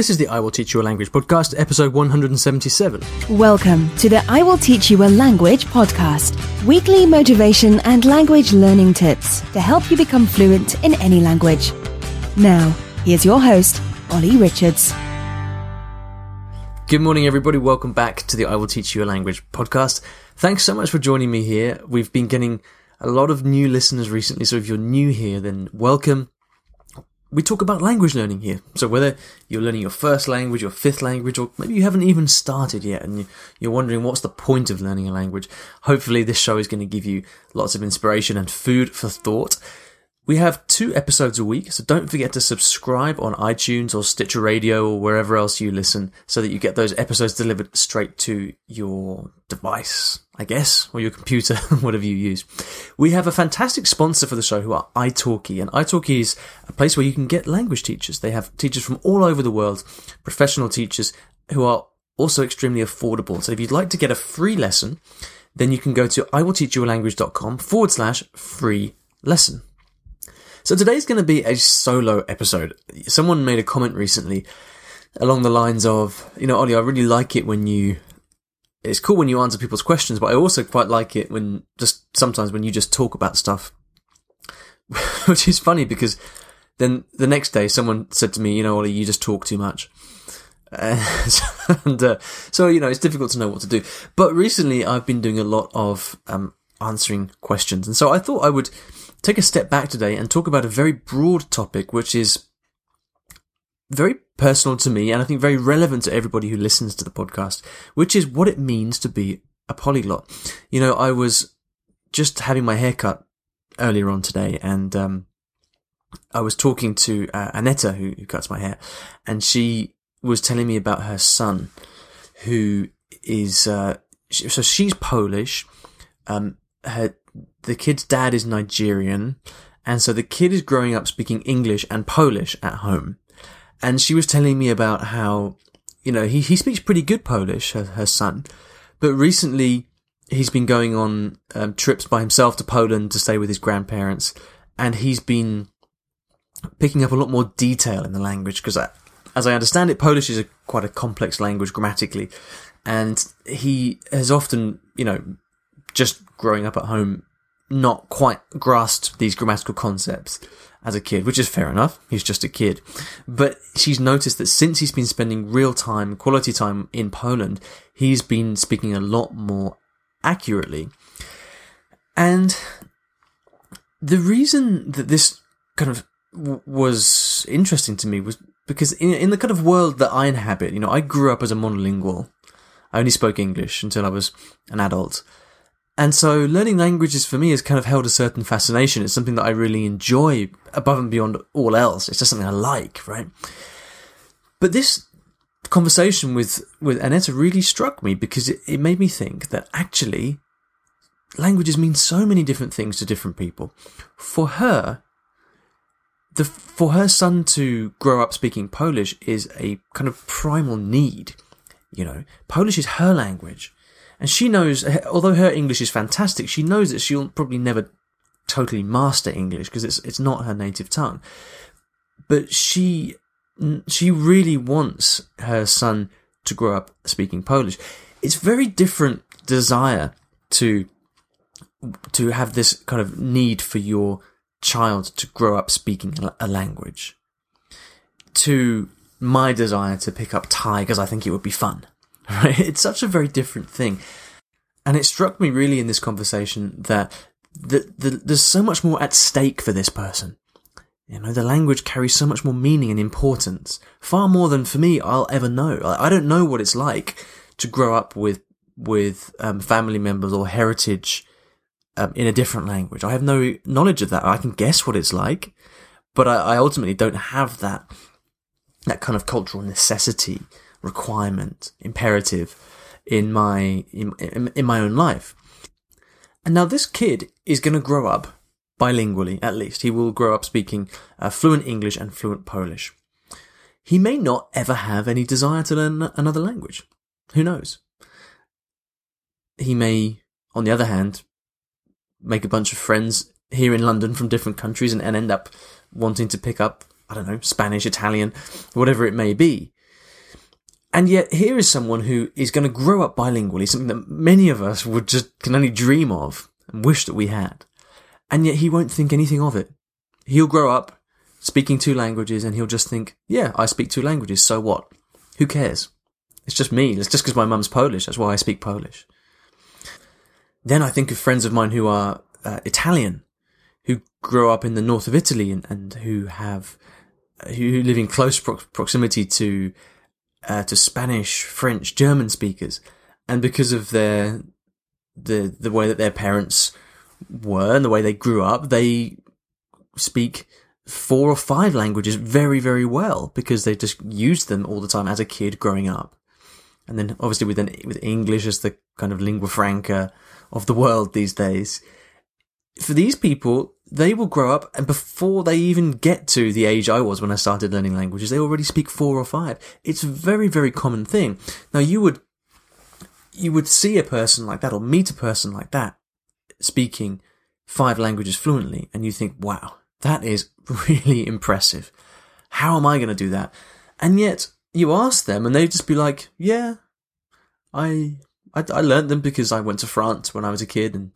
This is the I Will Teach You a Language podcast, episode 177. Welcome to the I Will Teach You a Language podcast, weekly motivation and language learning tips to help you become fluent in any language. Now, here's your host, Olly Richards. Good morning, everybody. Welcome back to the I Will Teach You a Language podcast. Thanks so much for joining me here. We've been getting a lot of new listeners recently, so if you're new here, then welcome we talk about language learning here. So whether you're learning your first language, your fifth language, or maybe you haven't even started yet and you're wondering what's the point of learning a language, hopefully this show is going to give you lots of inspiration and food for thought. We have two episodes a week, so don't forget to subscribe on iTunes or Stitcher Radio or wherever else you listen so that you get those episodes delivered straight to your device, I guess, or your computer, whatever you use. We have a fantastic sponsor for the show who are italki, and italki is a place where you can get language teachers. They have teachers from all over the world, professional teachers who are also extremely affordable. So if you'd like to get a free lesson, then you can go to iwillteachyoualanguage.com forward slash free lesson. So today's going to be a solo episode. Someone made a comment recently along the lines of, you know, Olly, I really like it when you, it's cool when you answer people's questions, but I also quite like it when just sometimes when you just talk about stuff, which is funny because then the next day someone said to me, you know, Olly, you just talk too much. and uh, so, you know, it's difficult to know what to do. But recently I've been doing a lot of um, answering questions. And so I thought I would take a step back today and talk about a very broad topic, which is very personal to me and I think very relevant to everybody who listens to the podcast, which is what it means to be a polyglot. You know, I was just having my hair cut earlier on today and, um, I was talking to uh, who, who cuts my hair, and she was telling me about her son, who is uh, so she's Polish. Um, her the kid's dad is Nigerian, and so the kid is growing up speaking English and Polish at home. And she was telling me about how, you know, he, he speaks pretty good Polish, her, her son, but recently he's been going on um, trips by himself to Poland to stay with his grandparents, and he's been picking up a lot more detail in the language because, as I understand it, Polish is a quite a complex language grammatically, and he has often, you know, just growing up at home, not quite grasped these grammatical concepts as a kid, which is fair enough. He's just a kid. But she's noticed that since he's been spending real time, quality time in Poland, he's been speaking a lot more accurately. And the reason that this kind of w- was interesting to me was because in, in the kind of world that I inhabit, you know, I grew up as a monolingual. I only spoke English until I was an adult. And so learning languages for me has kind of held a certain fascination. It's something that I really enjoy above and beyond all else. It's just something I like, right? But this conversation with, with Aneta really struck me because it, it made me think that actually languages mean so many different things to different people. For her, the, for her son to grow up speaking Polish is a kind of primal need. You know, Polish is her language. And she knows, although her English is fantastic, she knows that she'll probably never totally master English because it's it's not her native tongue. But she she really wants her son to grow up speaking Polish. It's very different desire to to have this kind of need for your child to grow up speaking a language to my desire to pick up Thai because I think it would be fun. Right? It's such a very different thing. And it struck me really in this conversation that the, the, there's so much more at stake for this person. You know, the language carries so much more meaning and importance, far more than for me I'll ever know. I don't know what it's like to grow up with with um, family members or heritage um, in a different language. I have no knowledge of that. I can guess what it's like, but I, I ultimately don't have that that kind of cultural necessity requirement, imperative in my in, in, my own life. And now this kid is going to grow up bilingually, at least. He will grow up speaking uh, fluent English and fluent Polish. He may not ever have any desire to learn another language. Who knows? He may, on the other hand, make a bunch of friends here in London from different countries and, and end up wanting to pick up, I don't know, Spanish, Italian, whatever it may be. And yet here is someone who is going to grow up bilingually, something that many of us would just can only dream of and wish that we had. And yet he won't think anything of it. He'll grow up speaking two languages and he'll just think, yeah, I speak two languages, so what? Who cares? It's just me. It's just because my mum's Polish. That's why I speak Polish. Then I think of friends of mine who are uh, Italian, who grow up in the north of Italy and, and who have, who live in close pro- proximity to, uh, to Spanish, French, German speakers. And because of their, the, the way that their parents were and the way they grew up, they speak four or five languages very, very well because they just used them all the time as a kid growing up. And then obviously with an, with English as the kind of lingua franca of the world these days. For these people, they will grow up and before they even get to the age I was when I started learning languages, they already speak four or five. It's a very, very common thing. Now you would, you would see a person like that or meet a person like that speaking five languages fluently and you think, wow, that is really impressive. How am I going to do that? And yet you ask them and they just be like, yeah, I, I, I learned them because I went to France when I was a kid and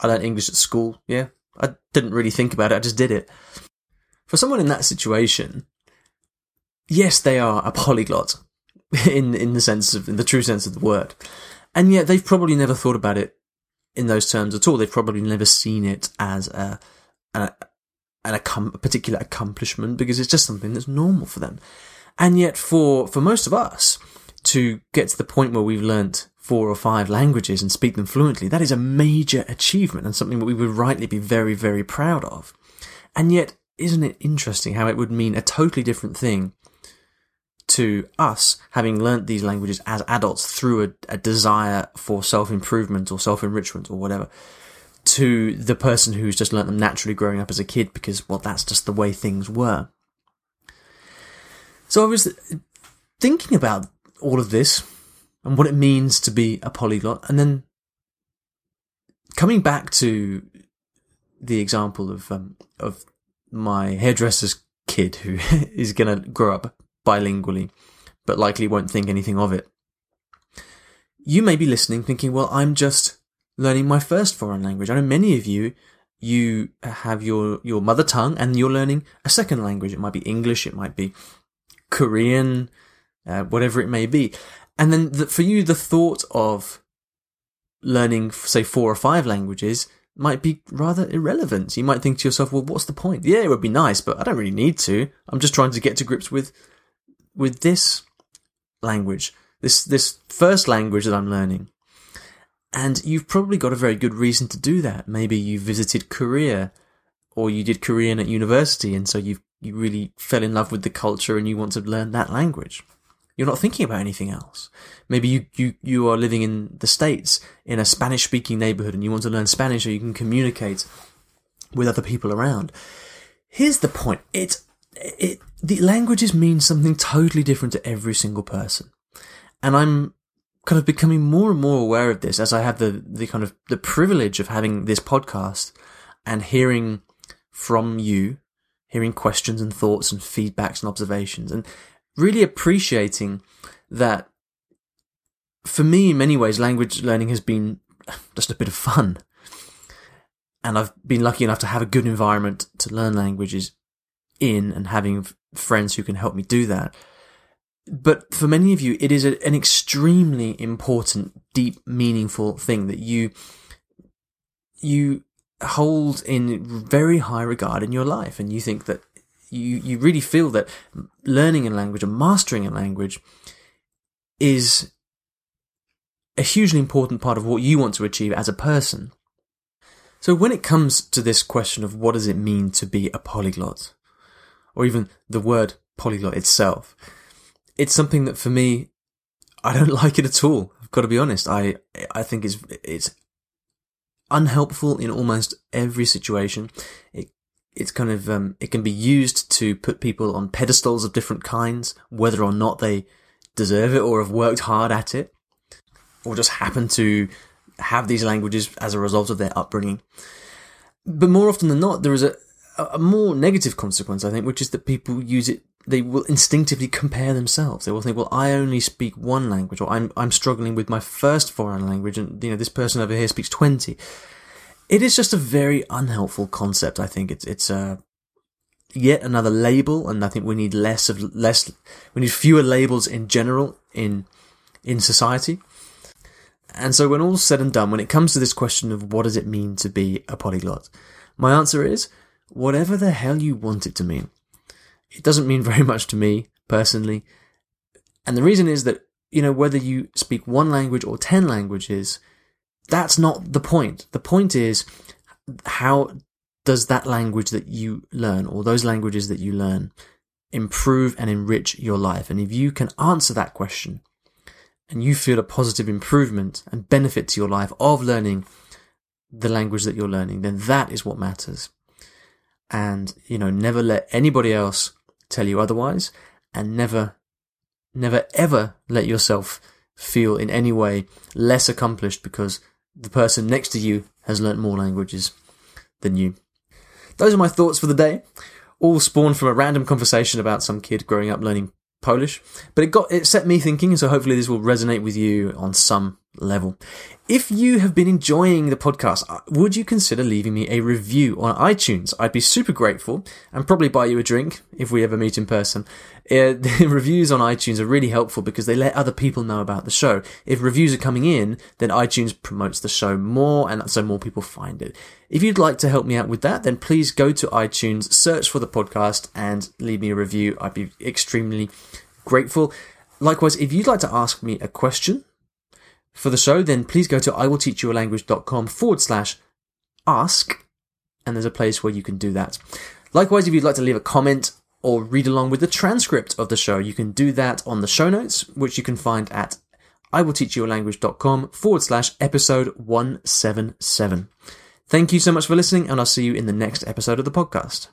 I learned English at school. Yeah. I didn't really think about it. I just did it. For someone in that situation, yes, they are a polyglot in, in the sense of, in the true sense of the word. And yet they've probably never thought about it in those terms at all. They've probably never seen it as a, a, an, a particular accomplishment because it's just something that's normal for them. And yet for, for most of us to get to the point where we've learnt four or five languages and speak them fluently, that is a major achievement and something that we would rightly be very, very proud of. And yet, isn't it interesting how it would mean a totally different thing to us having learnt these languages as adults through a, a desire for self-improvement or self-enrichment or whatever to the person who's just learnt them naturally growing up as a kid because, well, that's just the way things were. So I was thinking about all of this and what it means to be a polyglot and then coming back to the example of, um, of my hairdresser's kid who is going to grow up bilingually, but likely won't think anything of it. You may be listening thinking, well, I'm just learning my first foreign language. I know many of you, you have your, your mother tongue and you're learning a second language. It might be English, it might be Korean, uh, whatever it may be. And then the, for you, the thought of learning, say, four or five languages might be rather irrelevant. You might think to yourself, well, what's the point? Yeah, it would be nice, but I don't really need to. I'm just trying to get to grips with, with this language, this, this first language that I'm learning. And you've probably got a very good reason to do that. Maybe you visited Korea or you did Korean at university and so you you really fell in love with the culture and you want to learn that language. You're not thinking about anything else. Maybe you, you, you are living in the States in a Spanish speaking neighborhood and you want to learn Spanish so you can communicate with other people around. Here's the point. It, it, the languages mean something totally different to every single person. And I'm kind of becoming more and more aware of this as I have the, the kind of the privilege of having this podcast and hearing from you, hearing questions and thoughts and feedbacks and observations and really appreciating that for me, in many ways, language learning has been just a bit of fun. And I've been lucky enough to have a good environment to learn languages in and having friends who can help me do that. But for many of you, it is a, an extremely important, deep, meaningful thing that you, you hold in very high regard in your life. And you think that you, you really feel that learning a language and mastering a language is a hugely important part of what you want to achieve as a person. So when it comes to this question of what does it mean to be a polyglot, or even the word polyglot itself, it's something that for me, I don't like it at all. I've got to be honest. I, I think it's, it's unhelpful in almost every situation. It, it's kind of, um, it can be used to put people on pedestals of different kinds, whether or not they deserve it or have worked hard at it, or just happen to have these languages as a result of their upbringing. But more often than not, there is a, a more negative consequence, I think, which is that people use it they will instinctively compare themselves. They will think, well, I only speak one language, or I'm, I'm struggling with my first foreign language, and, you know, this person over here speaks 20. It is just a very unhelpful concept, I think. It's, it's a, yet another label, and I think we need less of, less, we need fewer labels in general in, in society. And so when all's said and done, when it comes to this question of what does it mean to be a polyglot, my answer is whatever the hell you want it to mean. It doesn't mean very much to me personally. And the reason is that, you know, whether you speak one language or 10 languages, that's not the point. The point is how does that language that you learn or those languages that you learn improve and enrich your life? And if you can answer that question and you feel a positive improvement and benefit to your life of learning the language that you're learning, then that is what matters. And, you know, never let anybody else tell you otherwise and never, never ever let yourself feel in any way less accomplished because the person next to you has learnt more languages than you. Those are my thoughts for the day, all spawned from a random conversation about some kid growing up learning Polish, but it got it set me thinking, so hopefully this will resonate with you on some level. If you have been enjoying the podcast, uh, would you consider leaving me a review on iTunes? I'd be super grateful and probably buy you a drink if we ever meet in person. Uh, the reviews on iTunes are really helpful because they let other people know about the show. If reviews are coming in, then iTunes promotes the show more and so more people find it. If you'd like to help me out with that, then please go to iTunes, search for the podcast and leave me a review. I'd be extremely grateful. Likewise, if you'd like to ask me a question for the show, then please go to iwillteachyoualanguage.com forward slash ask, and there's a place where you can do that. Likewise, if you'd like to leave a comment or read along with the transcript of the show, you can do that on the show notes, which you can find at iwillteachyoualanguage.com forward slash episode 177. Thank you so much for listening, and I'll see you in the next episode of the podcast.